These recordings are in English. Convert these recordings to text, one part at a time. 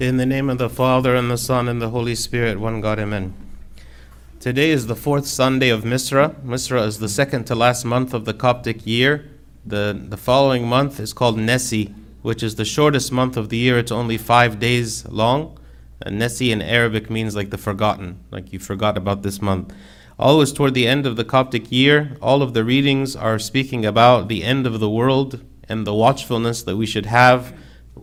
In the name of the Father, and the Son, and the Holy Spirit, one God, Amen. Today is the fourth Sunday of Misra. Misra is the second to last month of the Coptic year. The, the following month is called Nesi, which is the shortest month of the year. It's only five days long. And Nesi in Arabic means like the forgotten, like you forgot about this month. Always toward the end of the Coptic year, all of the readings are speaking about the end of the world and the watchfulness that we should have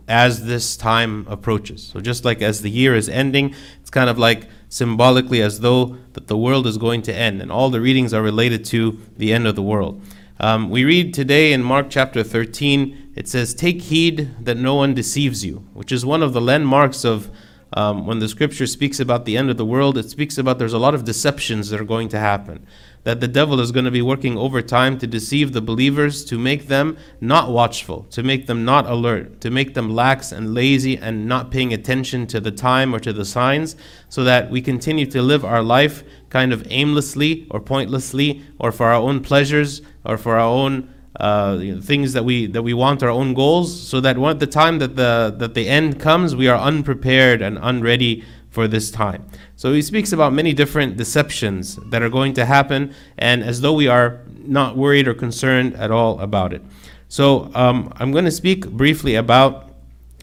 as this time approaches. So just like as the year is ending, it's kind of like symbolically as though that the world is going to end, and all the readings are related to the end of the world. Um, we read today in Mark chapter 13, it says, Take heed that no one deceives you, which is one of the landmarks of um, when the scripture speaks about the end of the world, it speaks about there's a lot of deceptions that are going to happen. That the devil is going to be working overtime to deceive the believers, to make them not watchful, to make them not alert, to make them lax and lazy and not paying attention to the time or to the signs, so that we continue to live our life kind of aimlessly or pointlessly or for our own pleasures or for our own uh, things that we that we want our own goals so that when the time that the that the end comes we are unprepared and unready for this time. So he speaks about many different deceptions that are going to happen, and as though we are not worried or concerned at all about it. So um, I'm going to speak briefly about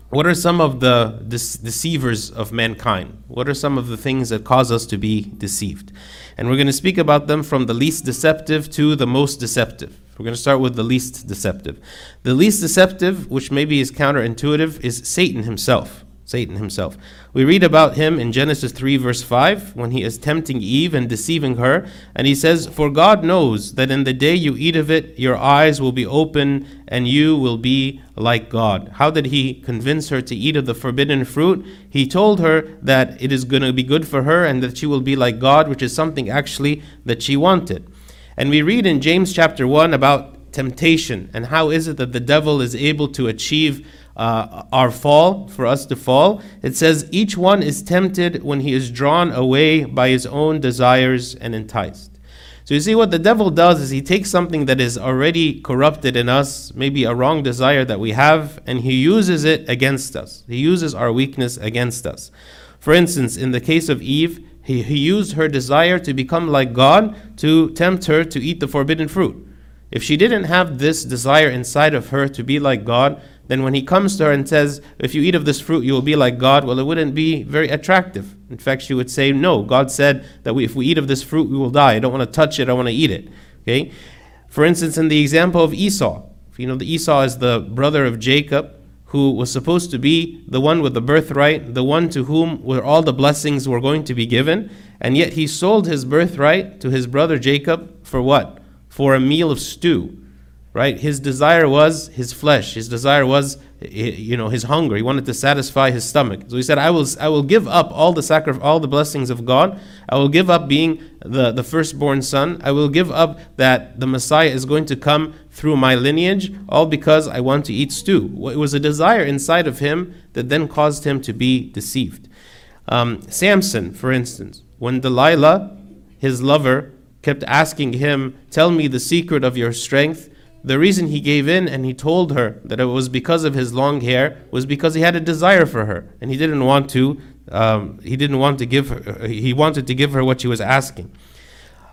what are some of the de- deceivers of mankind? What are some of the things that cause us to be deceived? And we're going to speak about them from the least deceptive to the most deceptive. We're going to start with the least deceptive. The least deceptive, which maybe is counterintuitive, is Satan himself. Satan himself. We read about him in Genesis 3, verse 5, when he is tempting Eve and deceiving her. And he says, For God knows that in the day you eat of it, your eyes will be open and you will be like God. How did he convince her to eat of the forbidden fruit? He told her that it is going to be good for her and that she will be like God, which is something actually that she wanted. And we read in James chapter 1 about temptation and how is it that the devil is able to achieve uh, our fall, for us to fall. It says, Each one is tempted when he is drawn away by his own desires and enticed. So you see, what the devil does is he takes something that is already corrupted in us, maybe a wrong desire that we have, and he uses it against us. He uses our weakness against us. For instance, in the case of Eve, he, he used her desire to become like God to tempt her to eat the forbidden fruit. If she didn't have this desire inside of her to be like God, then when he comes to her and says, If you eat of this fruit, you will be like God, well, it wouldn't be very attractive. In fact, she would say, No, God said that we, if we eat of this fruit, we will die. I don't want to touch it, I want to eat it. Okay? For instance, in the example of Esau, you know, the Esau is the brother of Jacob, who was supposed to be the one with the birthright, the one to whom where all the blessings were going to be given, and yet he sold his birthright to his brother Jacob for what? For a meal of stew right? His desire was his flesh. His desire was, you know, his hunger. He wanted to satisfy his stomach. So he said, "I will, I will give up all the sacri- all the blessings of God. I will give up being the the firstborn son. I will give up that the Messiah is going to come through my lineage, all because I want to eat stew." It was a desire inside of him that then caused him to be deceived. Um, Samson, for instance, when Delilah, his lover, kept asking him, "Tell me the secret of your strength." The reason he gave in and he told her that it was because of his long hair was because he had a desire for her and he didn't want to. Um, he didn't want to give her. He wanted to give her what she was asking.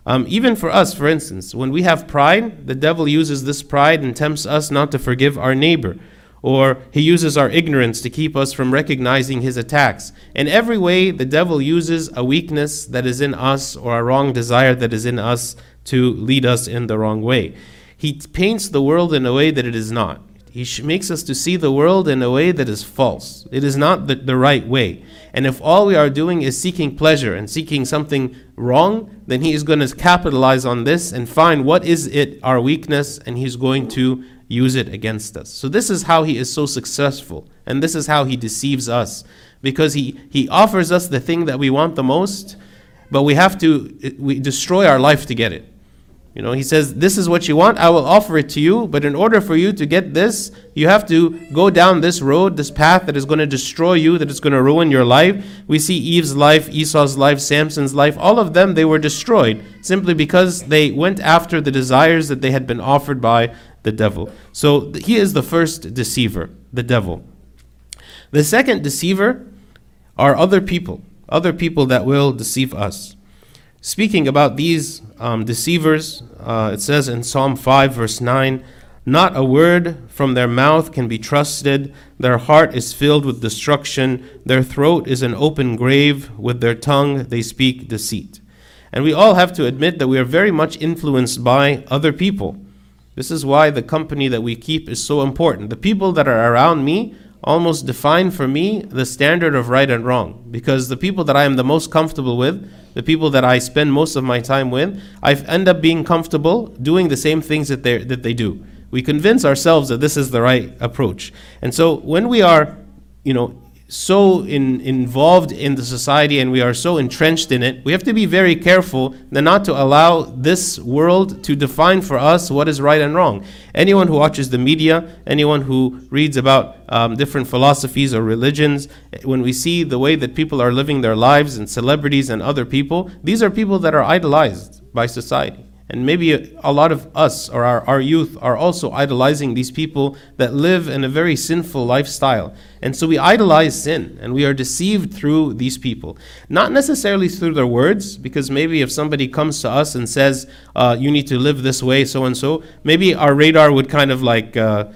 Um, even for us, for instance, when we have pride, the devil uses this pride and tempts us not to forgive our neighbor, or he uses our ignorance to keep us from recognizing his attacks. In every way, the devil uses a weakness that is in us or a wrong desire that is in us to lead us in the wrong way. He paints the world in a way that it is not. He makes us to see the world in a way that is false. It is not the, the right way. And if all we are doing is seeking pleasure and seeking something wrong, then he is going to capitalize on this and find what is it our weakness and he's going to use it against us. So this is how he is so successful and this is how he deceives us because he he offers us the thing that we want the most, but we have to we destroy our life to get it. You know, he says, This is what you want, I will offer it to you, but in order for you to get this, you have to go down this road, this path that is going to destroy you, that is going to ruin your life. We see Eve's life, Esau's life, Samson's life, all of them, they were destroyed simply because they went after the desires that they had been offered by the devil. So he is the first deceiver, the devil. The second deceiver are other people, other people that will deceive us. Speaking about these um, deceivers, uh, it says in Psalm 5, verse 9, Not a word from their mouth can be trusted. Their heart is filled with destruction. Their throat is an open grave. With their tongue they speak deceit. And we all have to admit that we are very much influenced by other people. This is why the company that we keep is so important. The people that are around me almost define for me the standard of right and wrong. Because the people that I am the most comfortable with, the people that I spend most of my time with, I end up being comfortable doing the same things that they that they do. We convince ourselves that this is the right approach. And so when we are, you know, so in, involved in the society and we are so entrenched in it, we have to be very careful not to allow this world to define for us what is right and wrong. Anyone who watches the media, anyone who reads about um, different philosophies or religions, when we see the way that people are living their lives and celebrities and other people, these are people that are idolized by society. And maybe a lot of us or our, our youth are also idolizing these people that live in a very sinful lifestyle. And so we idolize sin and we are deceived through these people. Not necessarily through their words, because maybe if somebody comes to us and says, uh, you need to live this way, so and so, maybe our radar would kind of like. Uh,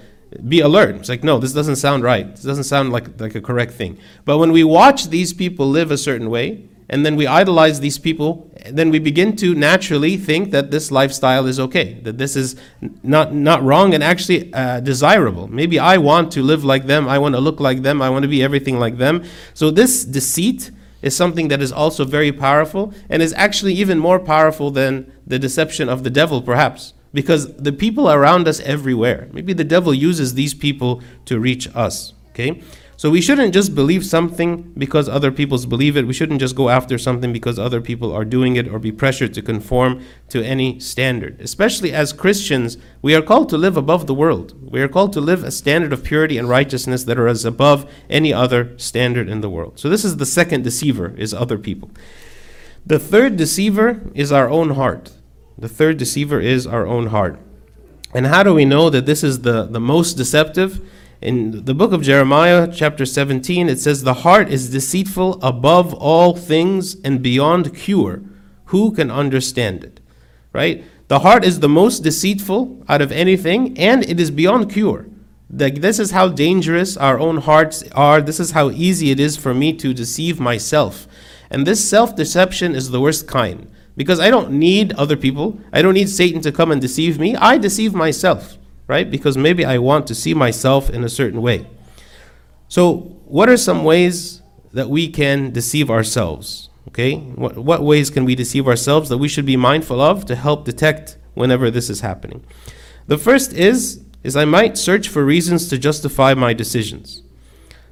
be alert. It's like, no, this doesn't sound right. This doesn't sound like, like a correct thing. But when we watch these people live a certain way, and then we idolize these people, then we begin to naturally think that this lifestyle is okay, that this is not, not wrong and actually uh, desirable. Maybe I want to live like them, I want to look like them, I want to be everything like them. So, this deceit is something that is also very powerful and is actually even more powerful than the deception of the devil, perhaps. Because the people around us everywhere, maybe the devil uses these people to reach us. Okay? So we shouldn't just believe something because other people believe it. We shouldn't just go after something because other people are doing it or be pressured to conform to any standard. Especially as Christians, we are called to live above the world. We are called to live a standard of purity and righteousness that are as above any other standard in the world. So this is the second deceiver is other people. The third deceiver is our own heart. The third deceiver is our own heart. And how do we know that this is the, the most deceptive? In the book of Jeremiah, chapter 17, it says, The heart is deceitful above all things and beyond cure. Who can understand it? Right? The heart is the most deceitful out of anything, and it is beyond cure. Like this is how dangerous our own hearts are. This is how easy it is for me to deceive myself. And this self deception is the worst kind. Because I don't need other people. I don't need Satan to come and deceive me. I deceive myself right? Because maybe I want to see myself in a certain way. So, what are some ways that we can deceive ourselves? Okay, what, what ways can we deceive ourselves that we should be mindful of to help detect whenever this is happening? The first is is I might search for reasons to justify my decisions.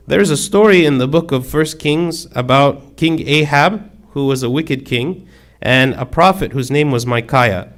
There's a story in the book of First Kings about King Ahab, who was a wicked king, and a prophet whose name was Micaiah.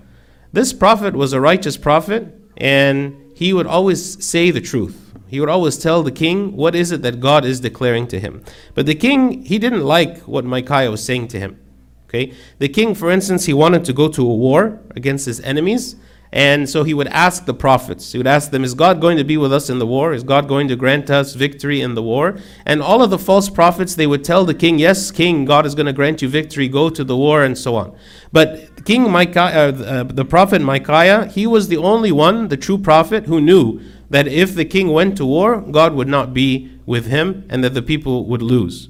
This prophet was a righteous prophet, and he would always say the truth. He would always tell the king what is it that God is declaring to him. But the king, he didn't like what Micaiah was saying to him. Okay? The king, for instance, he wanted to go to a war against his enemies, and so he would ask the prophets, he would ask them, Is God going to be with us in the war? Is God going to grant us victory in the war? And all of the false prophets, they would tell the king, Yes, king, God is going to grant you victory, go to the war, and so on. But King Micaiah, uh, uh, the prophet Micaiah, he was the only one, the true prophet, who knew that if the king went to war, God would not be with him and that the people would lose.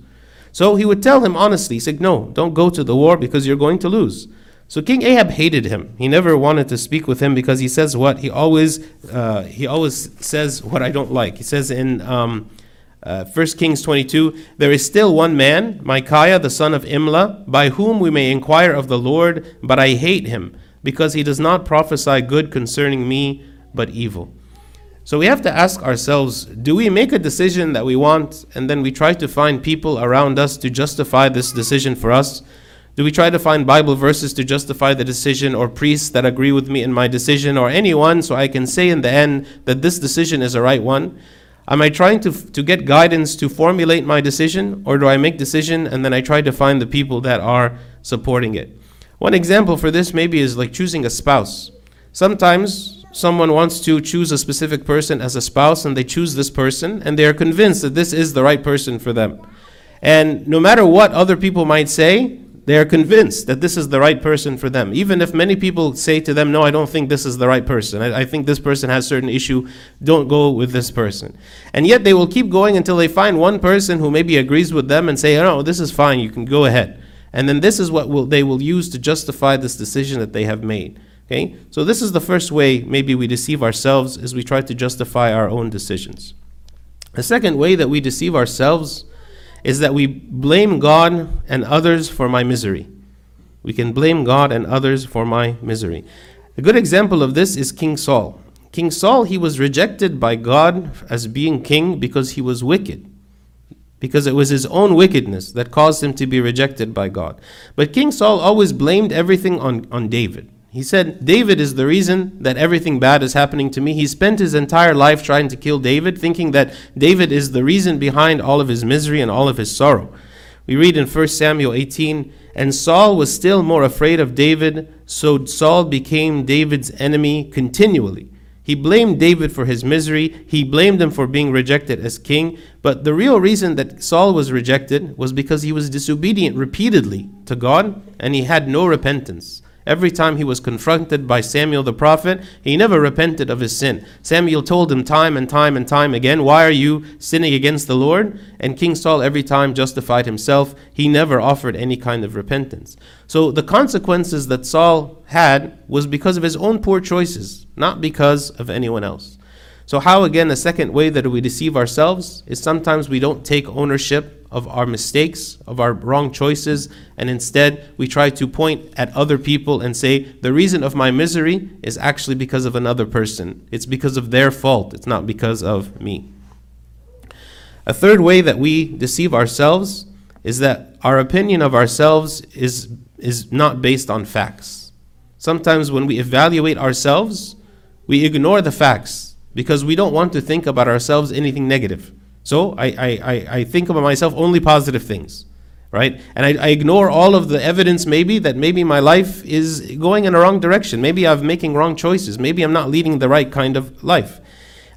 So he would tell him honestly, he said, No, don't go to the war because you're going to lose. So King Ahab hated him. He never wanted to speak with him because he says what he always uh, he always says what I don't like. He says in um, uh, 1 Kings 22, there is still one man, Micaiah the son of Imlah, by whom we may inquire of the Lord, but I hate him because he does not prophesy good concerning me, but evil. So we have to ask ourselves do we make a decision that we want and then we try to find people around us to justify this decision for us? Do we try to find Bible verses to justify the decision, or priests that agree with me in my decision, or anyone so I can say in the end that this decision is a right one? Am I trying to, to get guidance to formulate my decision, or do I make decision and then I try to find the people that are supporting it? One example for this maybe is like choosing a spouse. Sometimes someone wants to choose a specific person as a spouse and they choose this person and they are convinced that this is the right person for them. And no matter what other people might say, they are convinced that this is the right person for them. Even if many people say to them, No, I don't think this is the right person. I, I, think this person has certain issue. Don't go with this person. And yet they will keep going until they find one person who maybe agrees with them and say, oh, No, this is fine. You can go ahead. And then this is what will, they will use to justify this decision that they have made. Okay? So this is the first way maybe we deceive ourselves is we try to justify our own decisions. The second way that we deceive ourselves is that we blame God and others for my misery. We can blame God and others for my misery. A good example of this is King Saul. King Saul, he was rejected by God as being king because he was wicked. Because it was his own wickedness that caused him to be rejected by God. But King Saul always blamed everything on, on David. He said, David is the reason that everything bad is happening to me. He spent his entire life trying to kill David, thinking that David is the reason behind all of his misery and all of his sorrow. We read in 1 Samuel 18, and Saul was still more afraid of David, so Saul became David's enemy continually. He blamed David for his misery. He blamed him for being rejected as king. But the real reason that Saul was rejected was because he was disobedient repeatedly to God and he had no repentance. Every time he was confronted by Samuel the prophet, he never repented of his sin. Samuel told him time and time and time again, Why are you sinning against the Lord? And King Saul every time justified himself. He never offered any kind of repentance. So the consequences that Saul had was because of his own poor choices, not because of anyone else. So, how again, the second way that we deceive ourselves is sometimes we don't take ownership of our mistakes, of our wrong choices, and instead we try to point at other people and say, the reason of my misery is actually because of another person. It's because of their fault, it's not because of me. A third way that we deceive ourselves is that our opinion of ourselves is, is not based on facts. Sometimes when we evaluate ourselves, we ignore the facts because we don't want to think about ourselves anything negative. So I, I, I think about myself only positive things, right? And I, I ignore all of the evidence maybe that maybe my life is going in a wrong direction. Maybe I'm making wrong choices. Maybe I'm not leading the right kind of life.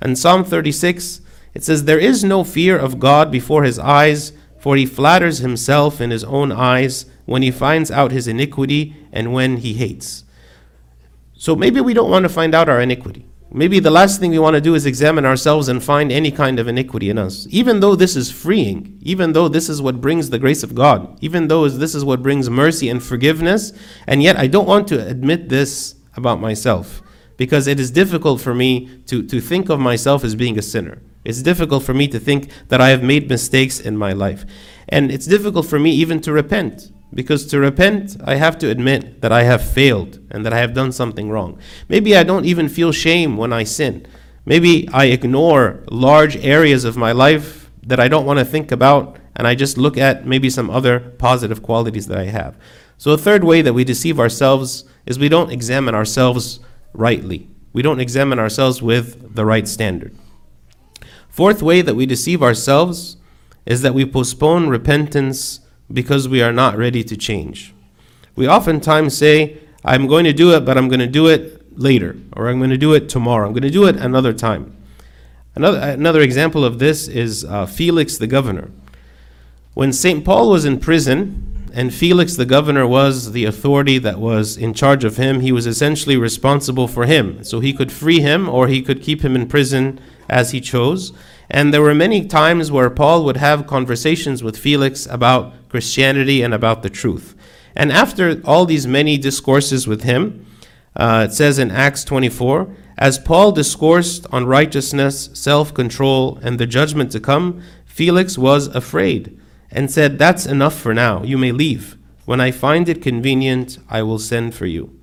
And Psalm 36, it says, There is no fear of God before his eyes, for he flatters himself in his own eyes when he finds out his iniquity and when he hates. So maybe we don't want to find out our iniquity. Maybe the last thing we want to do is examine ourselves and find any kind of iniquity in us. Even though this is freeing, even though this is what brings the grace of God, even though this is what brings mercy and forgiveness, and yet I don't want to admit this about myself because it is difficult for me to, to think of myself as being a sinner. It's difficult for me to think that I have made mistakes in my life. And it's difficult for me even to repent because to repent, I have to admit that I have failed and that I have done something wrong. Maybe I don't even feel shame when I sin. Maybe I ignore large areas of my life that I don't want to think about and I just look at maybe some other positive qualities that I have. So, a third way that we deceive ourselves is we don't examine ourselves rightly. We don't examine ourselves with the right standard. Fourth way that we deceive ourselves is that we postpone repentance because we are not ready to change. We oftentimes say, I'm going to do it, but I'm going to do it later, or I'm going to do it tomorrow. I'm going to do it another time. Another, another example of this is uh, Felix the governor. When St. Paul was in prison, and Felix the governor was the authority that was in charge of him, he was essentially responsible for him. So he could free him or he could keep him in prison as he chose. And there were many times where Paul would have conversations with Felix about Christianity and about the truth. And after all these many discourses with him, uh, it says in Acts 24, as Paul discoursed on righteousness, self control, and the judgment to come, Felix was afraid and said, That's enough for now. You may leave. When I find it convenient, I will send for you.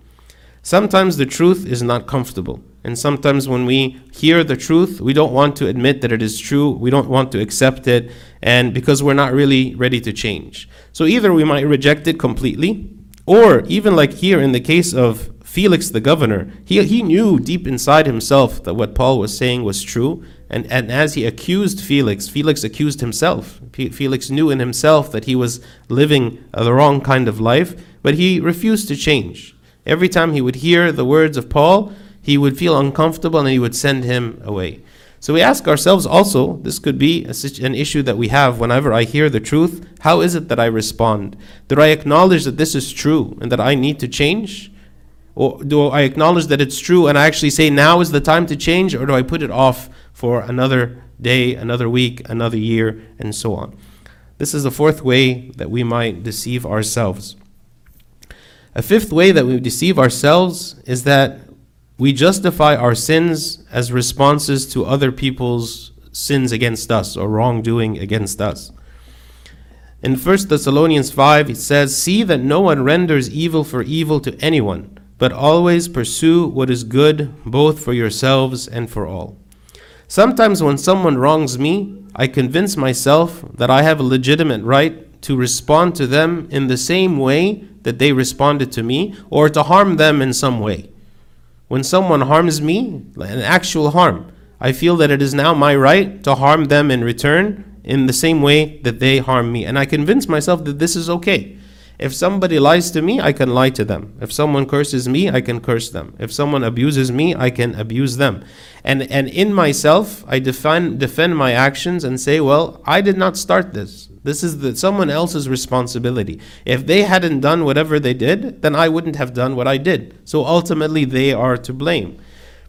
Sometimes the truth is not comfortable. And sometimes when we hear the truth, we don't want to admit that it is true. We don't want to accept it. And because we're not really ready to change. So either we might reject it completely, or even like here in the case of Felix the governor, he, he knew deep inside himself that what Paul was saying was true. And, and as he accused Felix, Felix accused himself. Felix knew in himself that he was living the wrong kind of life, but he refused to change. Every time he would hear the words of Paul, he would feel uncomfortable and he would send him away. So we ask ourselves also, this could be a, an issue that we have whenever I hear the truth. How is it that I respond? Do I acknowledge that this is true and that I need to change? Or do I acknowledge that it's true and I actually say now is the time to change? Or do I put it off for another day, another week, another year, and so on? This is the fourth way that we might deceive ourselves. A fifth way that we deceive ourselves is that we justify our sins as responses to other people's sins against us or wrongdoing against us. In 1 Thessalonians 5, it says, See that no one renders evil for evil to anyone, but always pursue what is good, both for yourselves and for all. Sometimes when someone wrongs me, I convince myself that I have a legitimate right to respond to them in the same way that they responded to me, or to harm them in some way. When someone harms me, an actual harm, I feel that it is now my right to harm them in return in the same way that they harm me. And I convince myself that this is okay. If somebody lies to me, I can lie to them. If someone curses me, I can curse them. If someone abuses me, I can abuse them. And and in myself, I defend defend my actions and say, well, I did not start this. This is the, someone else's responsibility. If they hadn't done whatever they did, then I wouldn't have done what I did. So ultimately, they are to blame.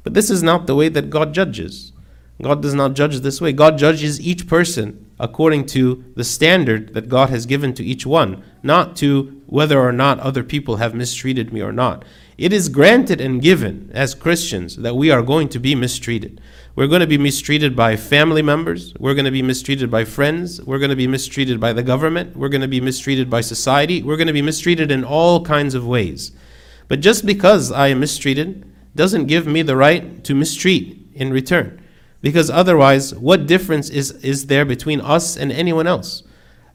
But this is not the way that God judges. God does not judge this way. God judges each person according to the standard that God has given to each one, not to whether or not other people have mistreated me or not. It is granted and given as Christians that we are going to be mistreated. We're going to be mistreated by family members. We're going to be mistreated by friends. We're going to be mistreated by the government. We're going to be mistreated by society. We're going to be mistreated in all kinds of ways. But just because I am mistreated doesn't give me the right to mistreat in return. Because otherwise, what difference is, is there between us and anyone else?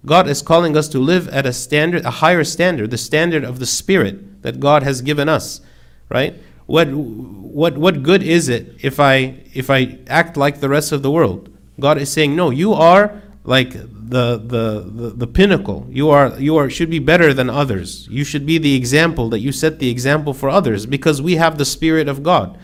God is calling us to live at a standard, a higher standard, the standard of the Spirit that God has given us, right? What, what, what good is it if I, if I act like the rest of the world? God is saying, no, you are like the, the, the, the pinnacle. You, are, you are, should be better than others. You should be the example, that you set the example for others because we have the Spirit of God.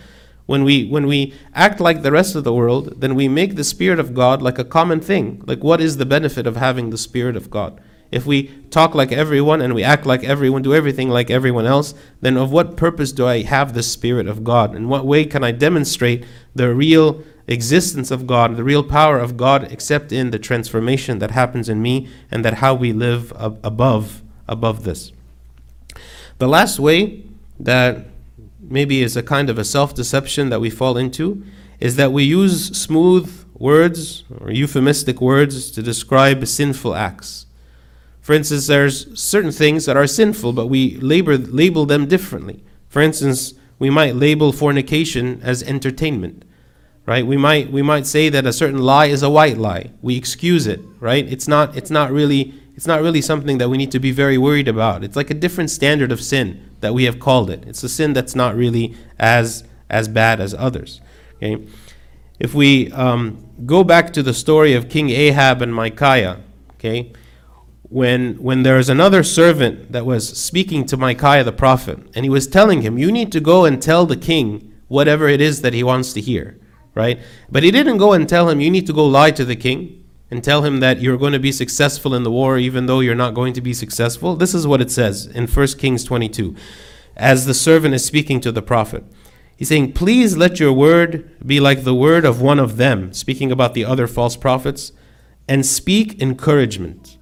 When we, when we act like the rest of the world, then we make the Spirit of God like a common thing. Like, what is the benefit of having the Spirit of God? If we talk like everyone and we act like everyone, do everything like everyone else, then of what purpose do I have the Spirit of God? In what way can I demonstrate the real existence of God, the real power of God, except in the transformation that happens in me and that how we live ab- above above this? The last way that maybe is a kind of a self-deception that we fall into is that we use smooth words or euphemistic words to describe sinful acts. For instance, there's certain things that are sinful, but we label, label them differently. For instance, we might label fornication as entertainment, right? We might, we might say that a certain lie is a white lie. We excuse it, right? It's not, it's not really, it's not really something that we need to be very worried about. It's like a different standard of sin that we have called it. It's a sin that's not really as, as bad as others. Okay? If we um, go back to the story of King Ahab and Micaiah, okay, when, when there was another servant that was speaking to Micaiah the prophet, and he was telling him, You need to go and tell the king whatever it is that he wants to hear, right? But he didn't go and tell him, You need to go lie to the king and tell him that you're going to be successful in the war even though you're not going to be successful. This is what it says in 1 Kings 22, as the servant is speaking to the prophet. He's saying, Please let your word be like the word of one of them, speaking about the other false prophets, and speak encouragement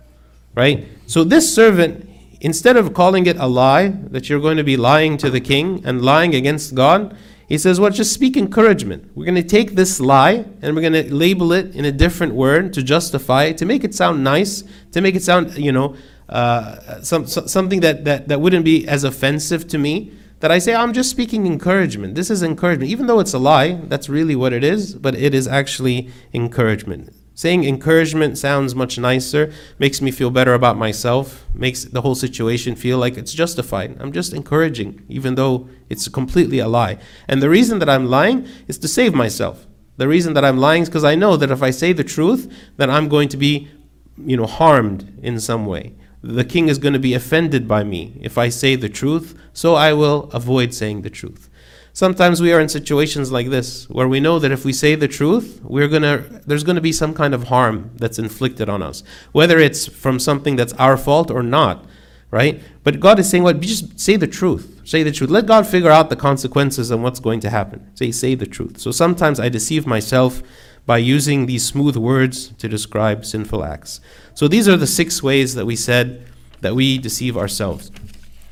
right? So this servant, instead of calling it a lie, that you're going to be lying to the king and lying against God, he says, well, just speak encouragement. We're going to take this lie and we're going to label it in a different word to justify it, to make it sound nice, to make it sound, you know, uh, some, so, something that, that, that wouldn't be as offensive to me. That I say, I'm just speaking encouragement. This is encouragement. Even though it's a lie, that's really what it is, but it is actually encouragement. Saying encouragement sounds much nicer, makes me feel better about myself, makes the whole situation feel like it's justified. I'm just encouraging, even though it's completely a lie. And the reason that I'm lying is to save myself. The reason that I'm lying is because I know that if I say the truth, then I'm going to be, you know, harmed in some way. The king is going to be offended by me if I say the truth, so I will avoid saying the truth. Sometimes we are in situations like this where we know that if we say the truth, we're gonna there's gonna be some kind of harm that's inflicted on us, whether it's from something that's our fault or not, right? But God is saying, "What? Just say the truth. Say the truth. Let God figure out the consequences and what's going to happen. Say, say the truth." So sometimes I deceive myself by using these smooth words to describe sinful acts. So these are the six ways that we said that we deceive ourselves.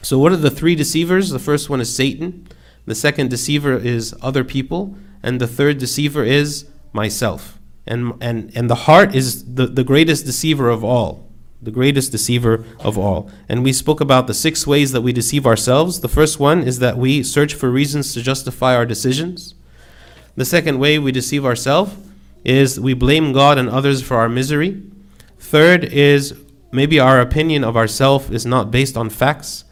So what are the three deceivers? The first one is Satan. The second deceiver is other people, and the third deceiver is myself. And, and, and the heart is the, the greatest deceiver of all. The greatest deceiver of all. And we spoke about the six ways that we deceive ourselves. The first one is that we search for reasons to justify our decisions. The second way we deceive ourselves is we blame God and others for our misery. Third is maybe our opinion of ourselves is not based on facts.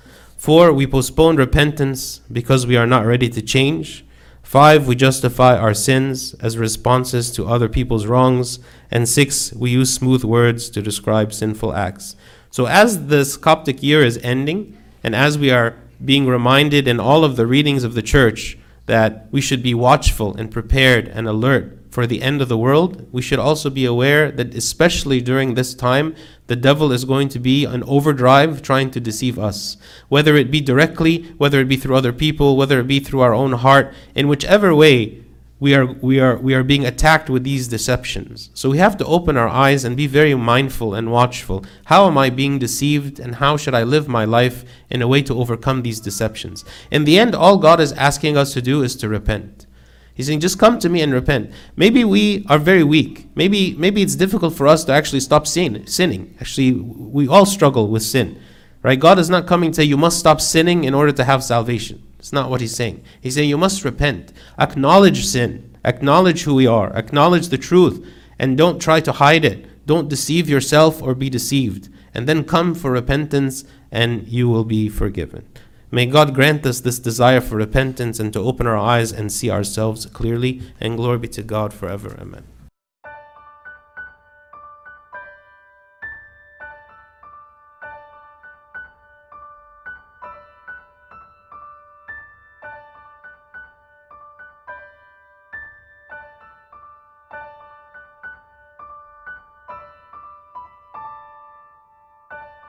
Four, we postpone repentance because we are not ready to change. Five, we justify our sins as responses to other people's wrongs. And six, we use smooth words to describe sinful acts. So, as this Coptic year is ending, and as we are being reminded in all of the readings of the church that we should be watchful and prepared and alert for the end of the world, we should also be aware that, especially during this time, the devil is going to be an overdrive trying to deceive us. Whether it be directly, whether it be through other people, whether it be through our own heart, in whichever way we are, we are, we are being attacked with these deceptions. So we have to open our eyes and be very mindful and watchful. How am I being deceived, and how should I live my life in a way to overcome these deceptions? In the end, all God is asking us to do is to repent. He's saying, just come to me and repent. Maybe we are very weak. Maybe, maybe it's difficult for us to actually stop sin, sinning. Actually, we all struggle with sin. Right? God is not coming to say you must stop sinning in order to have salvation. It's not what he's saying. He's saying you must repent. Acknowledge sin. Acknowledge who we are. Acknowledge the truth. And don't try to hide it. Don't deceive yourself or be deceived. And then come for repentance and you will be forgiven. May God grant us this desire for repentance and to open our eyes and see ourselves clearly. And glory be to God forever. Amen.